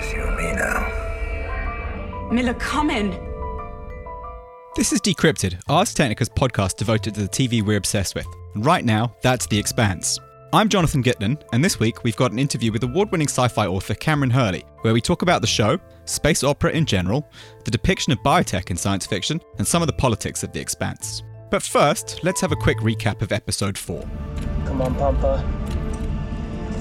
Just you and me now. Miller, come in. This is Decrypted, Ars Technica's podcast devoted to the TV we're obsessed with. And right now, that's The Expanse. I'm Jonathan Gitlin, and this week we've got an interview with award winning sci fi author Kameron Hurley, where we talk about the show, space opera in general, the depiction of biotech in science fiction, and some of the politics of The Expanse. But first, let's have a quick recap of episode 4. Come on, Pampa.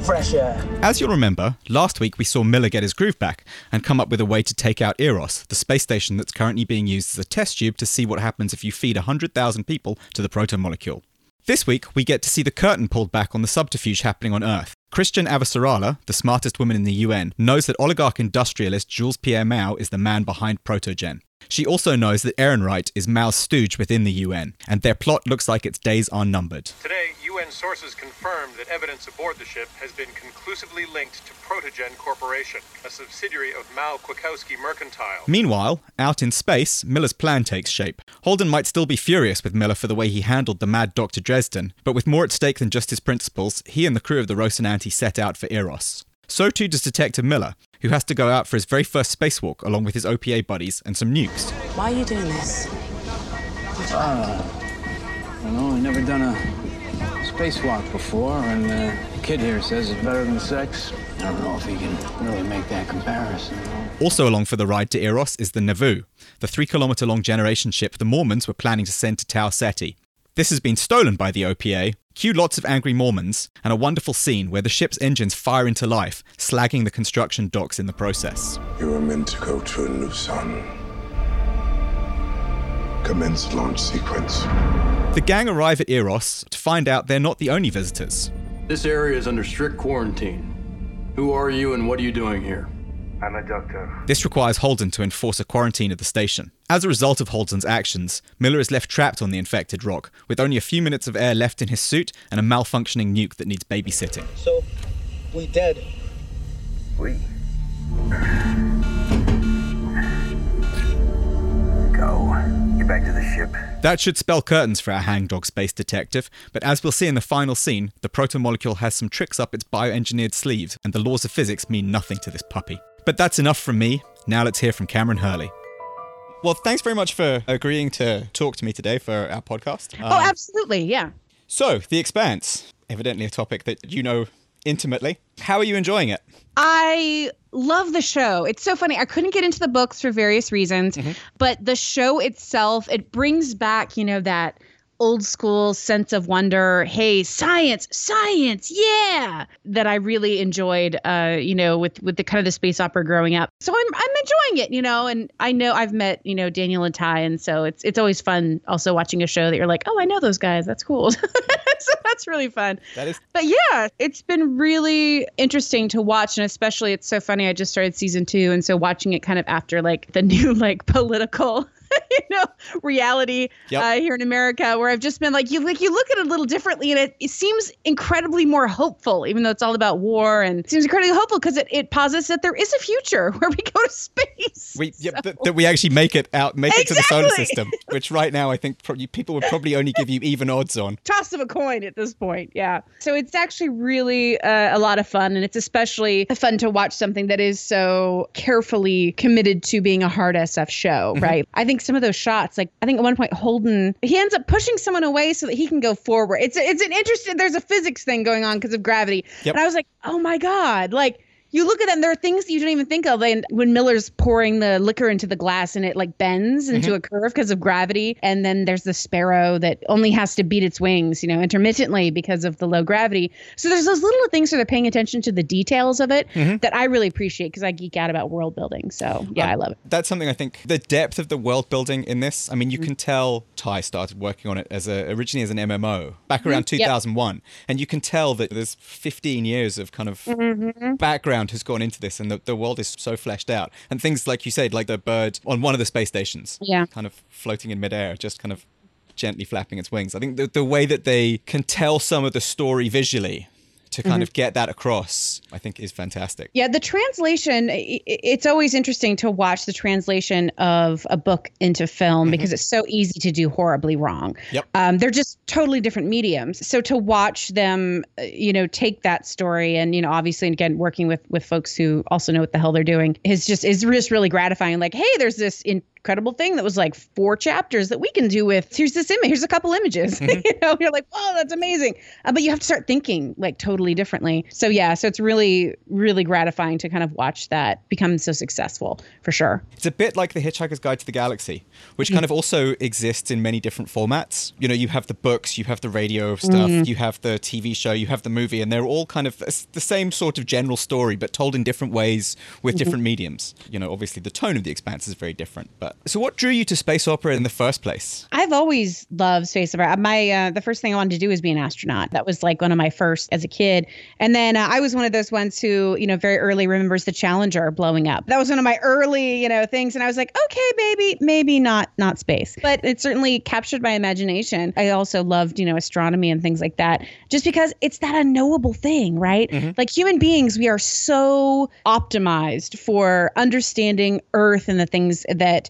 Fresh air. As you'll remember, last week we saw Miller get his groove back and come up with a way to take out Eros, the space station that's currently being used as a test tube to see what happens if you feed 100,000 people to the protomolecule. This week, we get to see the curtain pulled back on the subterfuge happening on Earth. Chrisjen Avasarala, the smartest woman in the UN, knows that oligarch industrialist Jules Pierre Mao is the man behind Protogen. She also knows that Errinwright is Mao's stooge within the UN, and their plot looks like its days are numbered. Today, UN sources confirmed that evidence aboard the ship has been conclusively linked to Protogen Corporation, a subsidiary of Mao Kwikowski Mercantile. Meanwhile, out in space, Miller's plan takes shape. Holden might still be furious with Miller for the way he handled the mad Dr. Dresden, but with more at stake than just his principles, he and the crew of the Rocinante set out for Eros. So too does Detective Miller, who has to go out for his very first spacewalk along with his OPA buddies and some nukes. Why are you doing this? I don't know, I've never done a spacewalk before, and uh, the kid here says it's better than sex. I don't know if he can really make that comparison. Also along for the ride to Eros is the Nauvoo, the three kilometre long generation ship the Mormons were planning to send to Tau Ceti. This has been stolen by the OPA, cue lots of angry Mormons, and a wonderful scene where the ship's engines fire into life, slagging the construction docks in the process. You were meant to go to a new sun. Commence launch sequence. The gang arrive at Eros to find out they're not the only visitors. This area is under strict quarantine. Who are you and what are you doing here? I'm a doctor. This requires Holden to enforce a quarantine at the station. As a result of Holden's actions, Miller is left trapped on the infected rock, with only a few minutes of air left in his suit and a malfunctioning nuke that needs babysitting. So, we dead. We. Go. Get back to the ship. That should spell curtains for our hangdog space detective, but as we'll see in the final scene, the protomolecule has some tricks up its bioengineered sleeves, and the laws of physics mean nothing to this puppy. But that's enough from me. Now let's hear from Kameron Hurley. Well, thanks very much for agreeing to talk to me today for our podcast. Oh, um, absolutely. Yeah. So, The Expanse, evidently a topic that you know intimately. How are you enjoying it? I love the show. It's so funny. I couldn't get into the books for various reasons, mm-hmm. but the show itself, it brings back, you know, that old school sense of wonder. Hey, science, science, yeah, that I really enjoyed. Uh, you know, with with the kind of the space opera growing up. So I'm I'm enjoying it. You know, and I know I've met you know Daniel and Ty, and so it's it's always fun also watching a show that you're like, oh, I know those guys. That's cool. so that's really fun. That is But yeah, it's been really interesting to watch, and especially it's so funny. I just started season two, and so watching it kind of after like the new like political. you know, reality Yep. uh, here in America, where I've just been like, you like you look at it a little differently, and it, it seems incredibly more hopeful, even though it's all about war, and seems incredibly hopeful because it, it posits that there is a future where we go to space. we yeah, So- th- that we actually make it out, make it to the solar system, which right now I think probably people would probably only give you even odds on. toss of a coin at this point. Yeah. So it's actually really uh, a lot of fun. And it's especially fun to watch something that is so carefully committed to being a hard SF show, right? I think some of those shots, like I think at one point Holden, he ends up pushing someone away so that he can go forward. It's, it's an interesting, there's a physics thing going on because of gravity. Yep. And I was like, oh my God. Like, you look at them, there are things that you don't even think of. And when Miller's pouring the liquor into the glass and it like bends into mm-hmm. a curve because of gravity. And then there's the sparrow that only has to beat its wings, you know, intermittently because of the low gravity. So there's those little things that they're paying attention to the details of it mm-hmm. that I really appreciate because I geek out about world building. So yeah, uh, I love it. That's something I think the depth of the world building in this. I mean, you mm-hmm. can tell Ty started working on it as a originally as an MMO back around Yep. 2001, and you can tell that there's 15 years of kind of background has gone into this, and the, the world is so fleshed out. And things like you said, like the bird on one of the space stations, Yeah. kind of floating in midair, just kind of gently flapping its wings. I think the, the way that they can tell some of the story visually to kind of get that across, I think is fantastic. Yeah, the translation, it's always interesting to watch the translation of a book into film because it's so easy to do horribly wrong. Yep. Um, they're just totally different mediums. So to watch them, uh, you know, take that story and, you know, obviously, again, working with with folks who also know what the hell they're doing is just, is just really gratifying. Like, hey, there's this incredible thing that was like four chapters that we can do with, here's this image, here's a couple images. Mm-hmm. you know, you're like, oh, that's amazing. Uh, but you have to start thinking like totally differently. So yeah, so it's really, really gratifying to kind of watch that become so successful for sure. It's a bit like The Hitchhiker's Guide to the Galaxy, which kind mm-hmm. of also exists in many different formats. You know, you have the books, you have the radio stuff, mm-hmm. you have the TV show, you have the movie, and they're all kind of the same sort of general story, but told in different ways with different mediums. You know, obviously the tone of The Expanse is very different. But so, what drew you to space opera in the first place? I've always loved space opera. My uh, the first thing I wanted to do was be an astronaut. That was like one of my first as a kid. And then uh, I was one of those ones who, you know, very early remembers the Challenger blowing up. That was one of my early, you know, things. And I was like, okay, maybe, maybe not, not space. But it certainly captured my imagination. I also loved, you know, astronomy and things like that, just because it's that unknowable thing, right? Like human beings, we are so optimized for understanding Earth and the things that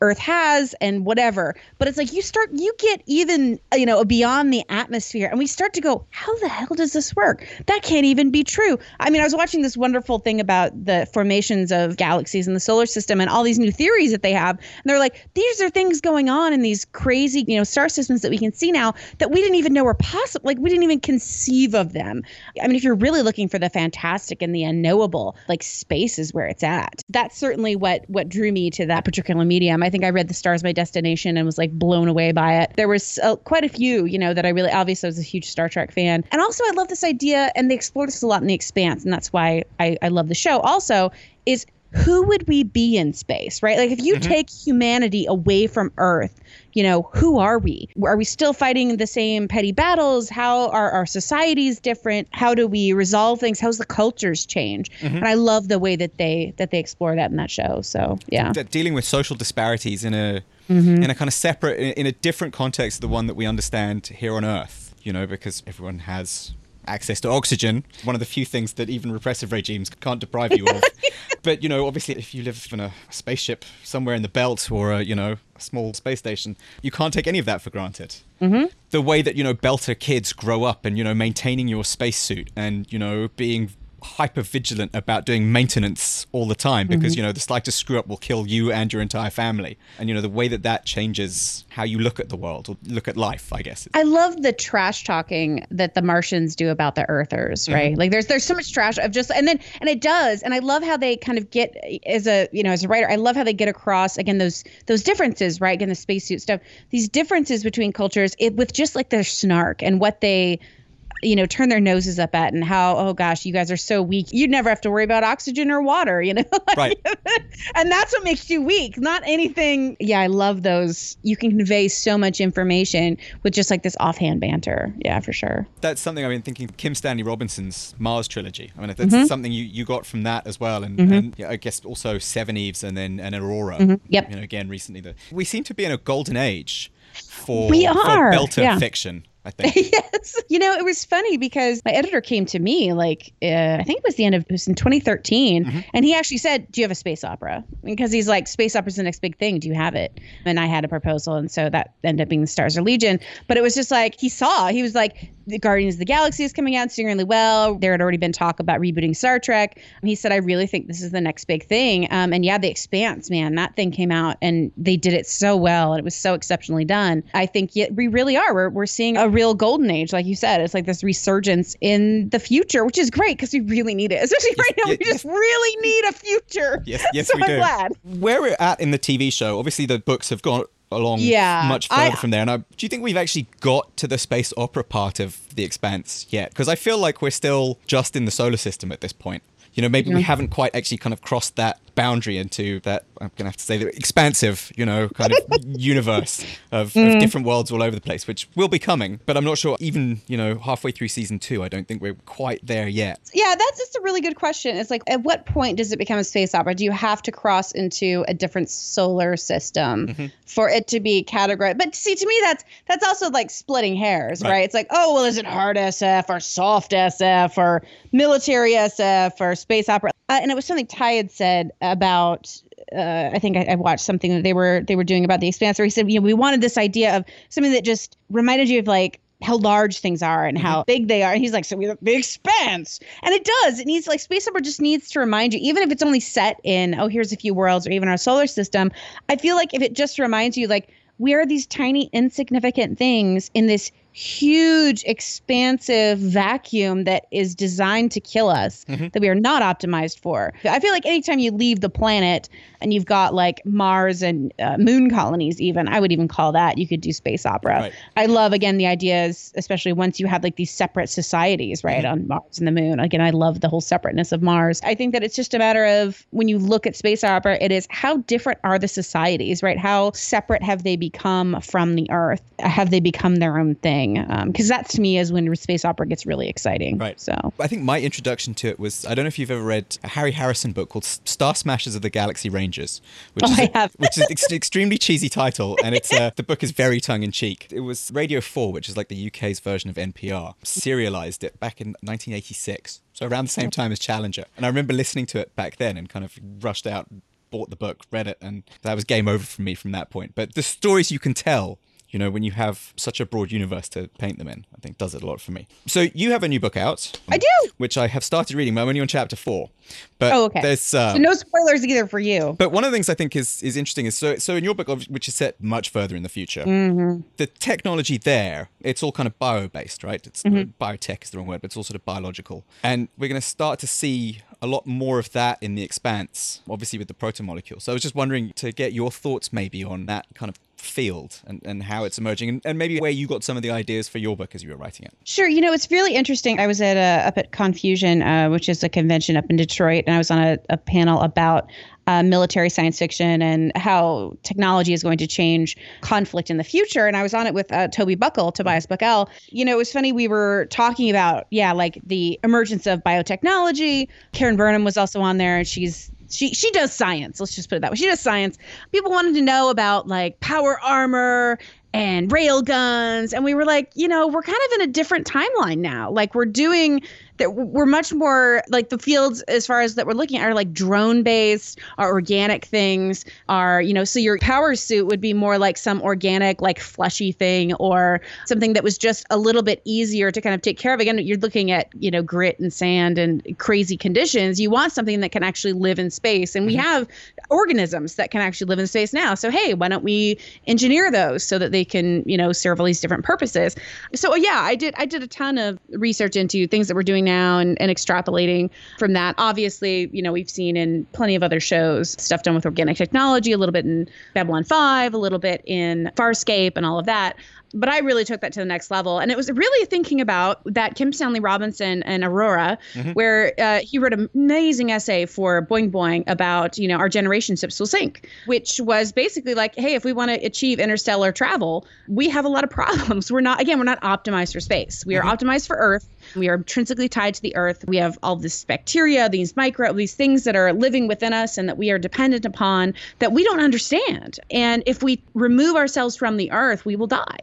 Earth has and whatever. But it's like you start, you get even, you know, beyond the atmosphere and we start to go, how the hell does this work? That can't even be true. I mean, I was watching this wonderful thing about the formations of galaxies in the solar system and all these new theories that they have. And they're like, these are things going on in these crazy, you know, star systems that we can see now that we didn't even know were possible. Like we didn't even conceive of them. I mean, if you're really looking for the fantastic and the unknowable, like space is where it's at. That's certainly what what drew me to that particular medium. I think I read The Stars My Destination and was like blown away by it. There was uh, quite a few, you know, that I really obviously was a huge Star Trek fan. And also I love this idea and they explore this a lot in The Expanse and that's why I, I love the show. Also is who would we be in space, right? Like if you mm-hmm. take humanity away from Earth, you know, who are we? Are we still fighting the same petty battles? How are our societies different? How do we resolve things? How's the cultures change? Mm-hmm. And I love the way that they that they explore that in that show. So yeah. De- dealing with social disparities in a mm-hmm. in a kind of separate in, in a different context the one that we understand here on earth you know because everyone has access to oxygen one of the few things that even repressive regimes can't deprive you of. But you know obviously if you live in a spaceship somewhere in the belt or a you know a small space station you can't take any of that for granted. Mm-hmm. The way that you know belter kids grow up and you know maintaining your spacesuit and you know being hyper vigilant about doing maintenance all the time because mm-hmm. you know the slightest screw up will kill you and your entire family. And you know the way that that changes how you look at the world or look at life i guess. I love the trash talking that the Martians do about the Earthers, mm-hmm. right? Like there's there's so much trash of just and then and it does, and I love how they kind of get as a you know as a writer, I love how they get across again those those differences, right? Again, the spacesuit stuff, these differences between cultures, it with just like their snark and what they you know turn their noses up at and how oh gosh you guys are so weak. You'd never have to worry about oxygen or water you know? Right. and that's what makes you weak not anything. Yeah i love those. You can convey so much information with just like this offhand banter. Yeah for sure. That's something i've been thinking kim stanley robinson's mars trilogy. I mean that's mm-hmm. something you, you got from that as well and, mm-hmm. and yeah, i guess also Seveneves and then and aurora mm-hmm. Yep. you know again recently the, we seem to be in a golden age for, We for are, belter yeah. fiction i think yes. You know, it was funny because my editor came to me like uh, I think it was the end of it was in 2013, and he actually said, "Do you have a space opera?" Because he's like, "Space opera's the next big thing. Do you have it?" And I had a proposal, and so that ended up being the Stars Are Legion. But it was just like he saw. He was like, "The Guardians of the Galaxy is coming out, it's doing really well." There had already been talk about rebooting Star Trek. And he said, "I really think this is the next big thing." Um, and yeah, The Expanse, man, that thing came out, and they did it so well, and it was so exceptionally done. I think yeah, we really are. We're we're seeing a real golden age, like you said. It's like this resurgence in the future, which is great because we really need it, especially right now. yes, we just really need a future. Yes, yes, so we I'm do. glad. Where we're at in the TV show, obviously the books have gone along Yeah, much further I- from there. And I, do you think we've actually got to the space opera part of the Expanse yet? Because I feel like we're still just in the solar system at this point. You know, maybe we mm-hmm. haven't quite actually kind of crossed that boundary into that. I'm gonna have to say the expansive, you know, kind of universe of, Mm. of different worlds all over the place, which will be coming. But I'm not sure. Even you know, halfway through season two, I don't think we're quite there yet. Yeah, that's just a really good question. It's like, at what point does it become a space opera? Do you have to cross into a different solar system for it to be categorized? But see, to me, that's that's also like splitting hairs, right? Right. It's like, oh, well, is it hard SF or soft SF or military SF or space opera? Uh, and it was something Ty had said about. Uh, I think I, I watched something that they were they were doing about the expanse where he said, you know, we wanted this idea of something that just reminded you of like how large things are and how big they are. And he's like, so we have the expanse. And it does. It needs like space opera just needs to remind you, even if it's only set in, oh, here's a few worlds or even our solar system. I feel like if it just reminds you, like, we are these tiny, insignificant things in this huge, expansive vacuum that is designed to kill us that we are not optimized for. I feel like anytime you leave the planet and you've got like Mars and uh, moon colonies, even, I would even call that, you could do space opera. Right. I love, again, the ideas, especially once you have like these separate societies, right, on Mars and the moon. Again, I love the whole separateness of Mars. I think that it's just a matter of when you look at space opera, it is how different are the societies, right? How separate have they become from the Earth? Have they become their own thing? Because that to me is when space opera gets really exciting. Right. So. I think my introduction to it was I don't know if you've ever read a Harry Harrison book called Star Smashers of the Galaxy Rangers, which Oh, is have. which is an ex- extremely cheesy title, and it's uh, the book is very tongue in cheek. It was Radio Four, which is like the UK's version of NPR, serialized it back in 1986, so around the same time as Challenger. And I remember listening to it back then and kind of rushed out, bought the book, read it, and that was game over for me from that point. But the stories you can tell you know, when you have such a broad universe to paint them in, I think does it a lot for me. So you have a new book out. I do. Which I have started reading. but I'm only on chapter four. But Oh, okay. there's uh, So no spoilers either for you. but one of the things I think is is interesting is so so in your book, which is set much further in the future, Mm-hmm. the technology there, it's all kind of bio based, right? It's Mm-hmm. biotech is the wrong word, but it's all sort of biological, and we're going to start to see a lot more of that in the expanse, obviously with the protomolecule. So I was just wondering to get your thoughts maybe on that kind of field and, and how it's emerging and, and maybe where you got some of the ideas for your book as you were writing it. Sure. You know, it's really interesting. I was at uh, up at Confusion, uh, which is a convention up in Detroit, and I was on a, a panel about uh, military science fiction and how technology is going to change conflict in the future. And I was on it with uh, Toby Buckell, Tobias Buckell. You know, it was funny. We were talking about, yeah, like the emergence of biotechnology. Karen Burnham was also on there, and she's she she does science. Let's just put it that way. She does science. People wanted to know about like power armor and rail guns, and we were like, you know, we're kind of in a different timeline now. Like we're doing that. We're much more like the fields as far as that we're looking at are like drone based, are organic things, are you know. So your power suit would be more like some organic, like fleshy thing, or something that was just a little bit easier to kind of take care of. Again, you're looking at you know grit and sand and crazy conditions. You want something that can actually live in space, and we mm-hmm. have organisms that can actually live in space now. So hey, why don't we engineer those so that they can you know serve all these different purposes? So oh, yeah, I did I did a ton of research into things that we're doing now and, and extrapolating from that. Obviously, you know we've seen in plenty of other shows stuff done with organic technology, a little bit in Babylon Five, a little bit in Farscape, and all of that but I really took that to the next level. And it was really thinking about that Kim Stanley Robinson and Aurora, where uh, he wrote an amazing essay for Boing Boing about, you know, our generation ships will sink, which was basically like, hey, if we want to achieve interstellar travel, we have a lot of problems. We're not, again, we're not optimized for space. We are optimized for Earth. We are intrinsically tied to the Earth. We have all this bacteria, these micro, these things that are living within us and that we are dependent upon that we don't understand. And if we remove ourselves from the Earth, we will die.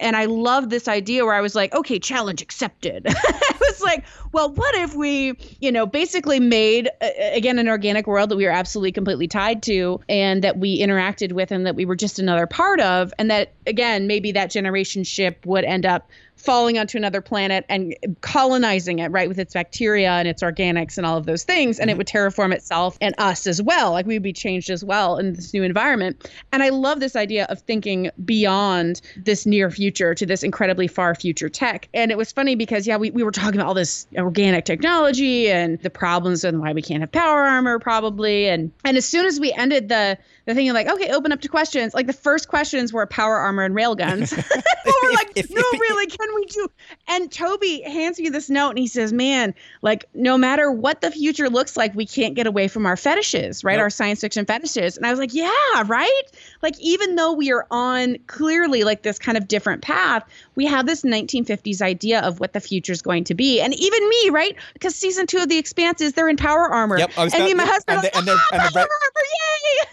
And I love this idea where I was like, okay, challenge accepted. I was like, well, what if we, you know, basically made, uh, again, an organic world that we were absolutely completely tied to and that we interacted with and that we were just another part of. And that, again, maybe that generation ship would end up falling onto another planet and colonizing it, right, with its bacteria and its organics and all of those things. And it mm-hmm. would terraform itself and us as well. Like we would be changed as well in this new environment. And I love this idea of thinking beyond this near future to this incredibly far future tech. And it was funny because, yeah, we, we were talking about all this organic technology and the problems and why we can't have power armor, probably. And and as soon as we ended the the thing of like, okay, open up to questions, like the first questions were power armor and railguns. we're like, if- no, if- really, can we do. And Toby hands me this note and he says, Man, like, no matter what the future looks like, we can't get away from our fetishes, right? Yep. Our science fiction fetishes. And I was like, Yeah, right? Like, even though we are on clearly like this kind of different path, we have this 1950s idea of what the future is going to be. And even me, right? Because season two of The Expanse is they're in power armor. Yep, I was and about- me and my husband and like, the- and the- "Ah, and the power re- armor, yay!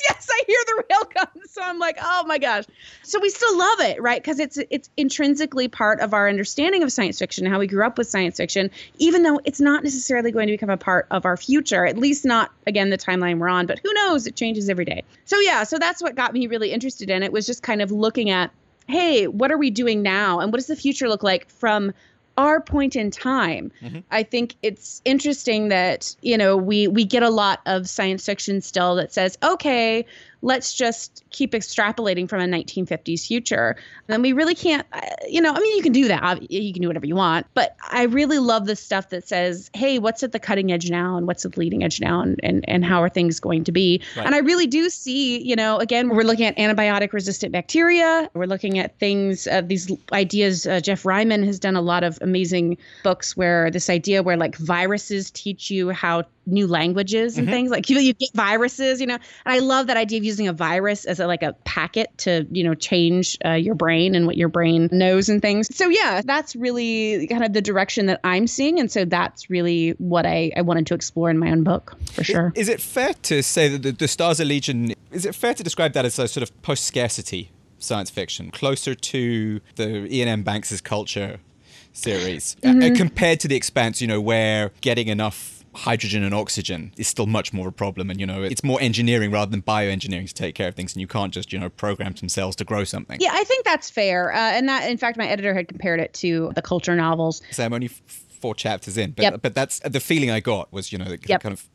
yes, I hear the railgun. So I'm like, oh my gosh. So we still love it, right? Because it's it's intrinsically part of our understanding of science fiction, how we grew up with science fiction, even though it's not necessarily going to become a part of our future, at least not again the timeline we're on. But who knows? It changes every day. So yeah, so that's what got me really interested in it was just kind of looking at, hey, what are we doing now, and what does the future look like from our point in time. Mm-hmm. I think it's interesting that you know we we get a lot of science fiction still that says, okay, let's just keep extrapolating from a 1950s future. And we really can't, uh, you know, I mean, you can do that. You can do whatever you want. But I really love the stuff that says, hey, what's at the cutting edge now and what's at the leading edge now and, and, and how are things going to be? Right. And I really do see, you know, again, we're looking at antibiotic resistant bacteria. We're looking at things, uh, these ideas. Uh, Geoff Ryman has done a lot of amazing books where this idea where like viruses teach you how new languages and things like you, you get viruses, you know, and I love that idea of using a virus as a, like a packet to, you know, change uh, your brain and what your brain knows and things. So yeah, that's really kind of the direction that I'm seeing. And so that's really what I, I wanted to explore in my own book for sure. Is it fair to say that the, the Stars Are Legion, is it fair to describe that as a sort of post scarcity science fiction, closer to the Iain M. Banks' culture series, Mm-hmm. uh, compared to The Expanse, you know, where getting enough hydrogen and oxygen is still much more of a problem and you know it's more engineering rather than bioengineering to take care of things and you can't just you know program some cells to grow something Yeah, I think that's fair. Uh, and that, in fact, my editor had compared it to the culture novels. so i'm only f- four chapters in but Yep. but that's the feeling i got was you know it Yep. kind of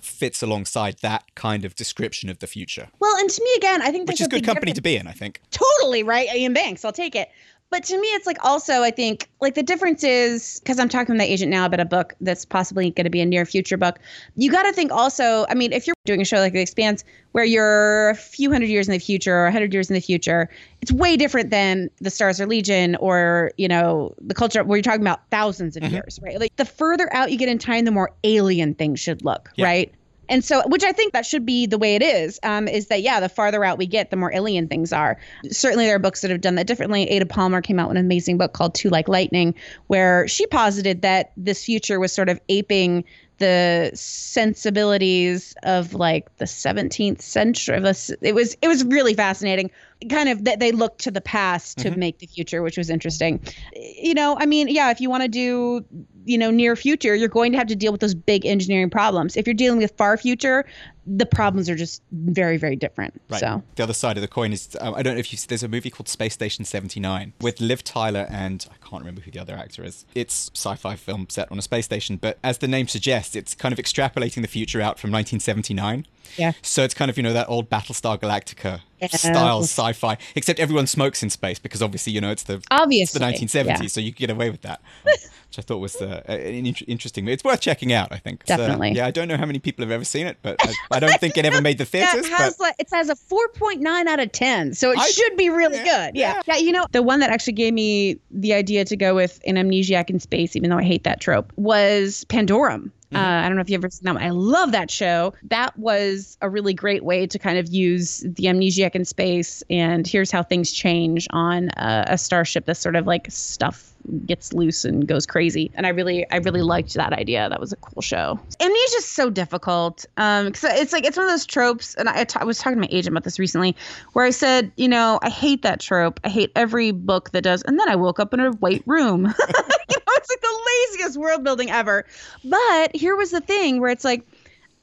fits alongside that kind of description of the future Well, and to me, again, I think which is good company difference- to be in i think totally right iain banks i'll take it but to me it's like also i think like the difference is because i'm talking to my agent now about a book that's possibly going to be a near future book. You got to think also i mean if you're doing a show like the expanse where you're a few hundred years in the future or a hundred years in the future it's way different than the stars are legion or you know the culture where you're talking about 1000s of mm-hmm. years right? Like the further out you get in time the more alien things should look Yeah. right and so, which I think that should be the way it is, um, is that, yeah, the farther out we get, the more alien things are. Certainly, there are books that have done that differently. Ada Palmer came out with an amazing book called Too Like Lightning, where she posited that this future was sort of aping the sensibilities of like the 17th century. It was it was really fascinating. Kind of that they looked to the past to make the future, which was interesting. You know, I mean, yeah, if you want to do you know near future you're going to have to deal with those big engineering problems. If you're dealing with far future the problems are just very very different Right. so The other side of the coin is um, I don't know if you there's a movie called Space Station 79 with Liv Tyler and I can't remember who the other actor is. It's sci-fi film set on a space station, but as the name suggests, it's kind of extrapolating the future out from 1979. Yeah. So it's kind of you know that old Battlestar Galactica Yeah. style sci-fi, except everyone smokes in space because obviously you know it's the it's Obviously, the 1970s, yeah. so you can get away with that. Which I thought was uh, an in- interesting. It's worth checking out. I think. So, Definitely. yeah, I don't know how many people have ever seen it, but I, I don't think it ever made the Yeah, theaters. it has but like it has a 4.9 out of 10 so it I- should be really yeah, good yeah. yeah. yeah you know the one that actually gave me the idea to go with an amnesiac in space even though i hate that trope was pandorum Uh, I don't know if you've ever seen that one. I love that show. That was a really great way to kind of use the amnesiac in space and here's how things change on a, a starship. This sort of like stuff gets loose and goes crazy. And I really, I really liked that idea. That was a cool show. Amnesia is so difficult um, because it's like it's one of those tropes. And I, I was talking to my agent about this recently, where I said, you know, I hate that trope. I hate every book that does. And then I woke up in a white room. you know, it's like the laziest world building ever. But here was the thing where it's like.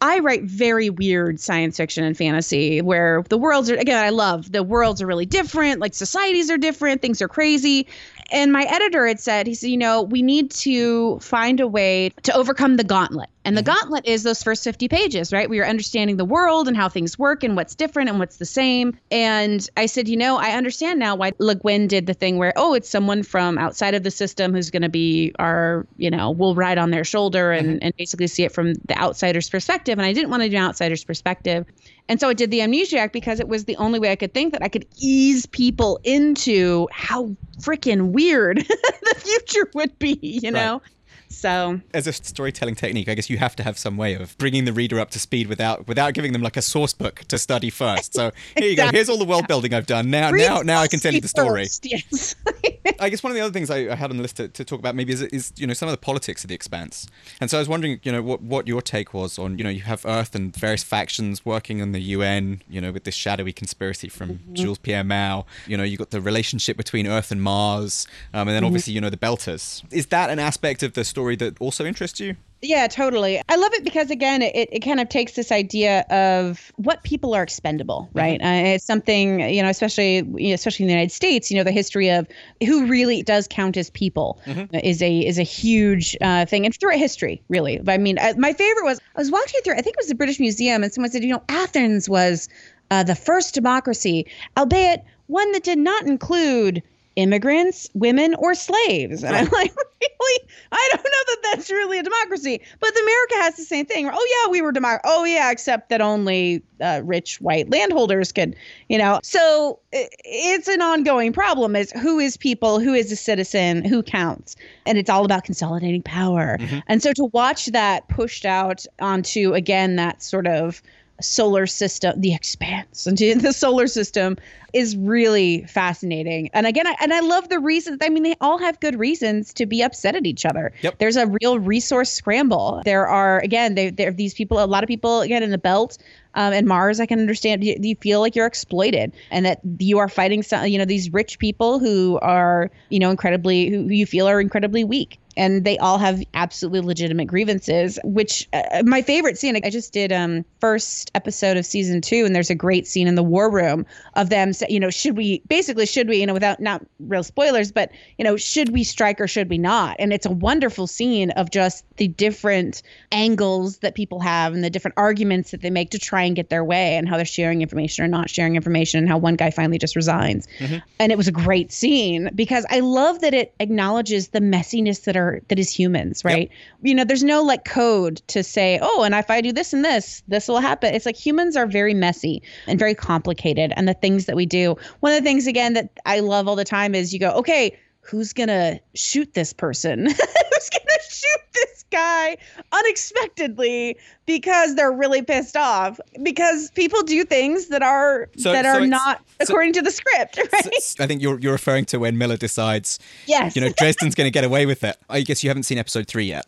I write very weird science fiction and fantasy where the worlds are again I love the worlds are really different like societies are different things are crazy and my editor had said he said you know we need to find a way to overcome the gauntlet And the mm-hmm. gauntlet is those first 50 pages, right? We are understanding the world and how things work and what's different and what's the same. And I said, you know, I understand now why Le Guin did the thing where, oh, it's someone from outside of the system who's going to be our, you know, we'll ride on their shoulder and, mm-hmm. and basically see it from the outsider's perspective. And I didn't want to do an outsider's perspective. And so I did the Amnesiac because it was the only way I could think that I could ease people into how freaking weird the future would be, you know? So as a storytelling technique, I guess you have to have some way of bringing the reader up to speed without without giving them like a source book to study first. So here you go. Here's all the world building I've done. Now Read now now I can tell you the story. first, Yes. I guess one of the other things I, I had on the list to, to talk about maybe is, is you know some of the politics of the Expanse, and so I was wondering you know what what your take was on you know you have Earth and various factions working in the UN you know with this shadowy conspiracy from Mm-hmm. Jules Pierre Mao you know you got the relationship between Earth and Mars, um, and then Mhm. obviously you know the Belters. Is that an aspect of the story that also interests you? Yeah, totally. I love it because again, it, it kind of takes this idea of what people are expendable, right? Uh, it's something you know, especially you know, especially in the United States. You know, the history of who really does count as people is a is a huge uh, thing, and throughout history, really. But I mean, uh, my favorite was I was walking through. I think it was the British Museum, and someone said, you know, Athens was uh, the first democracy, albeit one that did not include immigrants, women, or slaves. And I'm like, really? I don't know that that's really a democracy. But America has the same thing. Oh, yeah, we were democracy. Oh, yeah, except that only uh, rich white landholders could, you know. So it's an ongoing problem is who is people, who is a citizen, who counts. And it's all about consolidating power. And so to watch that pushed out onto, again, that sort of solar system, the expanse into the solar system is really fascinating. And again, I, and I love the reasons. I mean, they all have good reasons to be upset at each other. Yep. There's a real resource scramble. There are again, they, there are these people. A lot of people again in the belt. Um, and Mars, I can understand. You, you feel like you're exploited, and that you are fighting some, you know, these rich people who are, you know, incredibly, who you feel are incredibly weak and they all have absolutely legitimate grievances which uh, my favorite scene i just did um first episode of season two and there's a great scene in the war room of them say, you know should we basically should we you know without not real spoilers but you know should we strike or should we not? And it's a wonderful scene of just the different angles that people have and the different arguments that they make to try and get their way and how they're sharing information or not sharing information and how one guy finally just resigns. And it was a great scene because I love that it acknowledges the messiness that are that is humans, right? You know, there's no like code to say, oh, and if I do this and this, this will happen. It's like humans are very messy and very complicated, and the things that we do. One of the things again that I love all the time is you go, okay. Who's gonna shoot this person? Who's gonna shoot this guy unexpectedly because they're really pissed off? Because people do things that are So- that so are it's- not so- according to the script, right? I think you're you're referring to when Miller decides, Yes. you know, Dresden's going to get away with it. I guess you haven't seen episode three yet.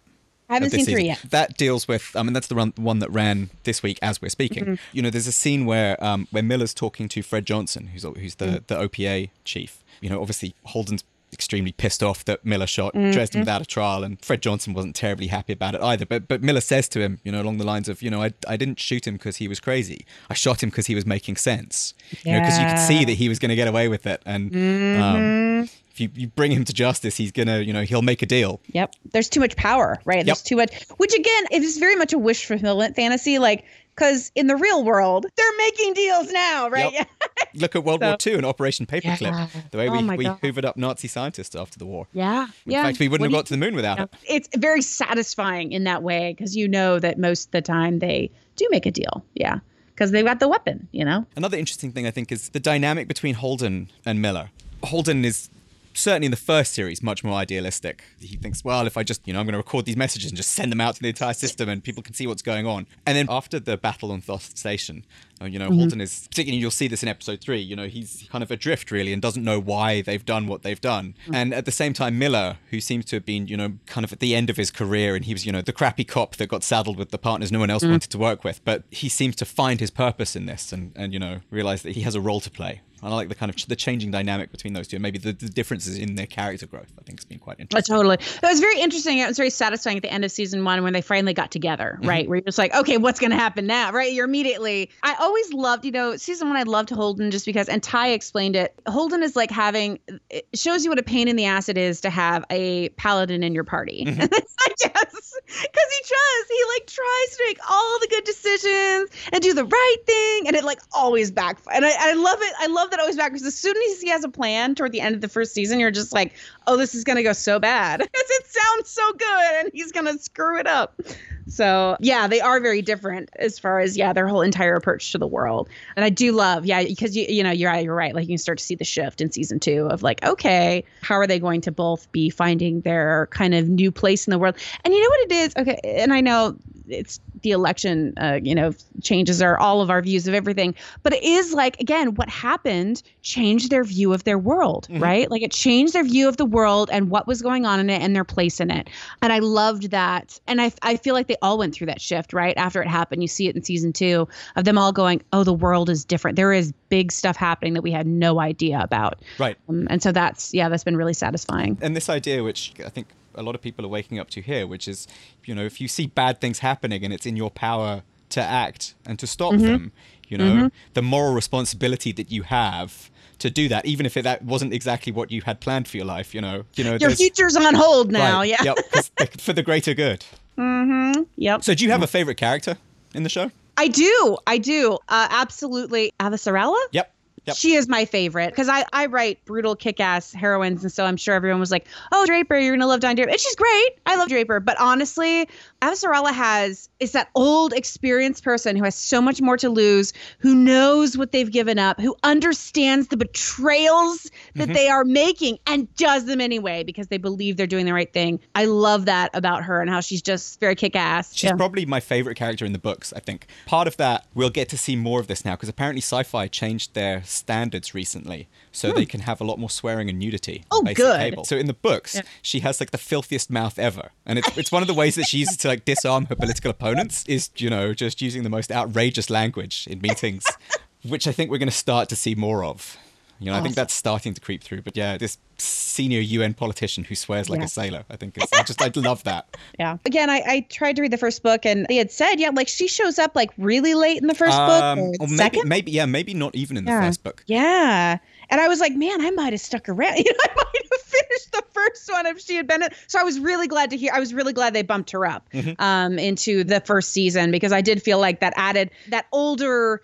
I haven't seen three yet. That deals with, I mean, that's the run, one that ran this week as we're speaking. Mhm. You know, there's a scene where um, where Miller's talking to Fred Johnson, who's who's the Mm. the OPA chief. You know, obviously Holden's extremely pissed off that Miller shot Mhm. Dresden without a trial, and Fred Johnson wasn't terribly happy about it either. But but Miller says to him, you know, along the lines of, you know, I I didn't shoot him because he was crazy. I shot him because he was making sense. You know, because you could see that he was going to get away with it, and Mhm. um, if you, you bring him to justice, he's gonna, you know, he'll make a deal. Yep. There's too much power, right? There's Yep. too much, which again, it is very much a wish fulfillment fantasy. Like, because in the real world, they're making deals now, right? Yep. Look at World So- War II and Operation Paperclip. Yeah. The way Oh we, my we God. hoovered up Nazi scientists after the war. Yeah. In yeah. fact, we wouldn't What have got to the moon without you- it. It's very satisfying in that way because you know that most of the time they do make a deal. Yeah. Because they've got the weapon, you know? Another interesting thing I think is the dynamic between Holden and Miller. Holden is certainly in the first series much more idealistic. He thinks, well, if I just, you know, I'm going to record these messages and just send them out to the entire system and people can see what's going on. And then after the battle on Thoth Station, you know, Mhm. Holden is, particularly you'll see this in episode three, you know, he's kind of adrift really and doesn't know why they've done what they've done. And at the same time, Miller, who seems to have been, you know, kind of at the end of his career and he was, you know, the crappy cop that got saddled with the partners no one else Mm. wanted to work with, but he seems to find his purpose in this and, and you know, realize that he has a role to play. And I like the kind of ch- the changing dynamic between those two, and maybe the, the differences in their character growth. I think has been quite Uh, interesting. totally. That was very interesting. It was very satisfying at the end of season one when they finally got together, Mm-hmm. right? Where you're just like, okay, what's going to happen now, right? You're immediately. I always loved, you know, season one, I loved Holden just because, and Ty explained it. Holden is like having, it shows you what a pain in the ass it is to have a paladin in your party. Mm-hmm. it's like, yes, Because he tries, he like tries to make all the good decisions and do the right thing, and it like always backfires. And I, I love it. I love that always backfires. As soon as he has a plan toward the end of the first season, you're just like, oh, this is gonna go so bad. Because it sounds so good, and he's gonna screw it up. So yeah, they are very different as far as yeah their whole entire approach to the world. And I do love yeah because you you know you're you're right like you can start to see the shift in season two of like okay how are they going to both be finding their kind of new place in the world and you know what it is okay and I know it's the election uh, you know changes are all of our views of everything but it is like again what happened changed their view of their world Mm-hmm. right? Like it changed their view of the world and what was going on in it and their place in it. And i loved that and i, I feel like they all went through that shift right? After it happened you see it in season two of them all going oh the world is different. There is big stuff happening that we had no idea about. Right. um, and so that's yeah that's been really satisfying. And this idea which i think a lot of people are waking up to here which is you know if you see bad things happening and it's in your power to act and to stop Mm-hmm. them you know the moral responsibility that you have to do that even if it, that wasn't exactly what you had planned for your life you know you know your future's on hold now right, yeah. yep for the greater good. Hmm. yep. So do you have a favorite character in the show? I do i do uh, absolutely. Avasarala yep yep She is my favorite because I, I write brutal kick ass heroines. And so I'm sure everyone was like, oh, Draper, you're going to love Don Draper. And she's great. I love Draper. But honestly, Avasarala has, is that old experienced person who has so much more to lose, who knows what they've given up, who understands the betrayals that Mm-hmm. they are making and does them anyway because they believe they're doing the right thing. I love that about her and how she's just very kick ass. She's probably my favorite character in the books, I think. Part of that, we'll get to see more of this now because apparently sci fi changed their standards recently so they can have a lot more swearing and nudity. Hmm. Oh, good. So in the books, she has like the filthiest mouth ever. And it's, it's one of the ways that she uses to like disarm her political opponents is, you know, just using the most outrageous language in meetings, which I think we're going to start to see more of. You know, I think that's starting to creep through. But yeah, this senior UN politician who swears like Yeah. a sailor, I think is, I just, I love that. Yeah. Again, I, I tried to read the first book and they had said, yeah, like she shows up like really late in the first Um, book or, or maybe, second. maybe, yeah, maybe not even in the first book. Yeah. And I was like, man, I might have stuck around. You know, I might have finished the first one if she had been in. So I was really glad to hear. I was really glad they bumped her up Mm-hmm. um, into the first season because I did feel like that added that older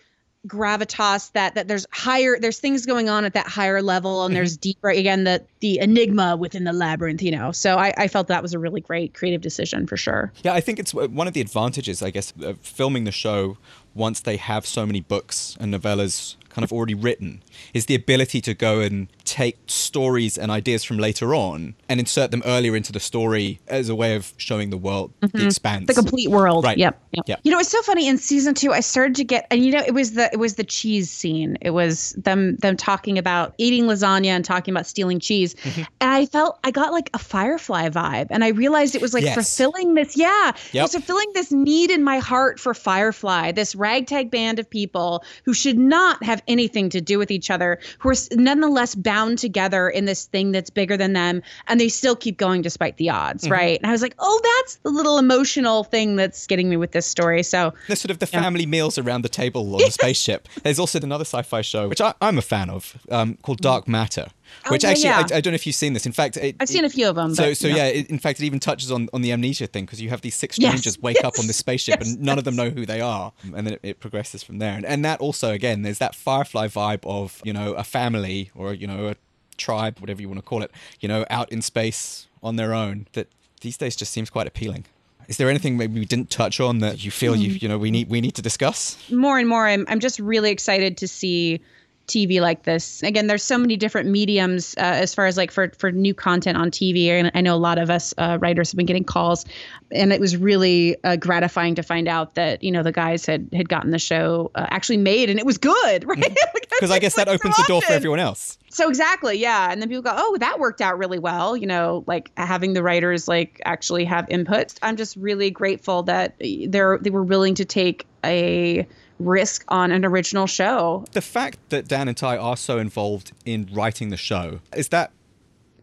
gravitas that that there's higher there's things going on at that higher level and Mm-hmm. there's deeper again the the enigma within the labyrinth you know so I, I felt that was a really great creative decision for sure Yeah, I think it's one of the advantages, I guess, of filming the show once they have so many books and novellas kind of already written is the ability to go and take stories and ideas from later on and insert them earlier into the story as a way of showing the world the expanse. Mm-hmm. the complete world. Right. Yep. Yep. Yep. You know, it's so funny. In season two, I started to get, and you know, it was the it was the cheese scene. It was them them talking about eating lasagna and talking about stealing cheese, Mm-hmm. and I felt I got like a Firefly vibe, and I realized it was like Yes. fulfilling this. Yeah, it Yep. was fulfilling this need in my heart for Firefly, this ragtag band of people who should not have anything to do with each other, who are nonetheless bound together in this thing that's bigger than them, and they still keep going despite the odds, Mm-hmm. right? And I was like, oh, that's the little emotional thing that's getting me with this story. So There's sort of the family meals around the table on the spaceship. There's also another sci-fi show, which I, I'm a fan of, um, called Dark Matter. Oh, Which yeah, actually, yeah. I, I don't know if you've seen this. In fact, it, I've seen a few of them. So, but, so yeah, it, in fact, it even touches on, on the amnesia thing because you have these six Yes, strangers wake up on this spaceship yes, and none of them know who they are, and then it, it progresses from there. And, and that also, again, there's that Firefly vibe of you know a family or you know a tribe, whatever you want to call it, you know, out in space on their own. That these days just seems quite appealing. Is there anything maybe we didn't touch on that you feel Hmm. you you know we need we need to discuss? more and more I'm, I'm just really excited to see tv like this. Again there's so many different mediums uh, as far as like for for new content on tv and i know a lot of us uh, writers have been getting calls. And it was really uh, gratifying to find out that you know the guys had had gotten the show uh, actually made and it was good right? Because I guess that Like, so opens the door for everyone else. so exactly yeah. And then people go oh that worked out really well you know like having the writers like actually have input i'm just really grateful that they're they were willing to take a risk on an original show. The fact that Dan and Ty are so involved in writing the show is that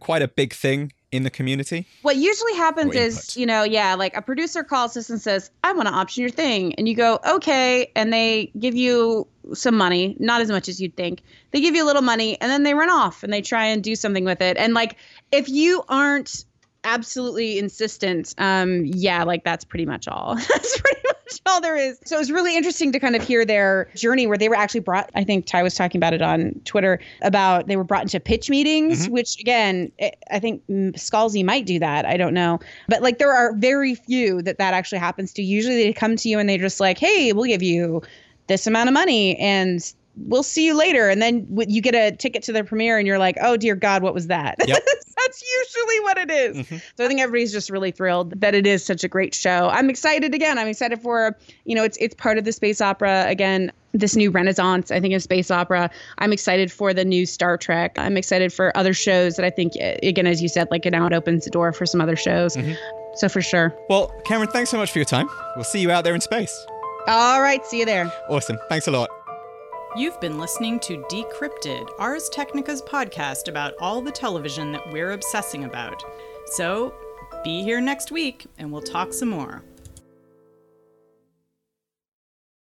quite a big thing in the community. what usually happens is you know yeah like a producer calls us and says i want to option your thing. And you go okay. And they give you some money not as much as you'd think. They give you a little money and then they run off and they try and do something with it. And like if you aren't absolutely insistent, um, yeah, like that's pretty much all. that's pretty much all there is. So it was really interesting to kind of hear their journey where they were actually brought. I think Ty was talking about it on Twitter about they were brought into pitch meetings, which again, I- I think Scalzi might do that. I don't know, but like there are very few that that actually happens to. Usually they come to you and they're just like, hey, we'll give you this amount of money and we'll see you later. And then you get a ticket to the premiere and you're like, oh dear God, what was that? Yep. That's usually what it is. So I think everybody's just really thrilled that it is such a great show. I'm excited again. I'm excited for, you know, it's it's part of the space opera again. This new renaissance, I think, of space opera. I'm excited for the new Star Trek. I'm excited for other shows that I think, eh, again, as you said, like now it opens the door for some other shows. So for sure. Well, Kameron, thanks so much for your time. We'll see you out there in space. All right, see you there. Awesome. Thanks a lot. You've been listening to Decrypted, Ars Technica's podcast about all the television that we're obsessing about. So be here next week and we'll talk some more.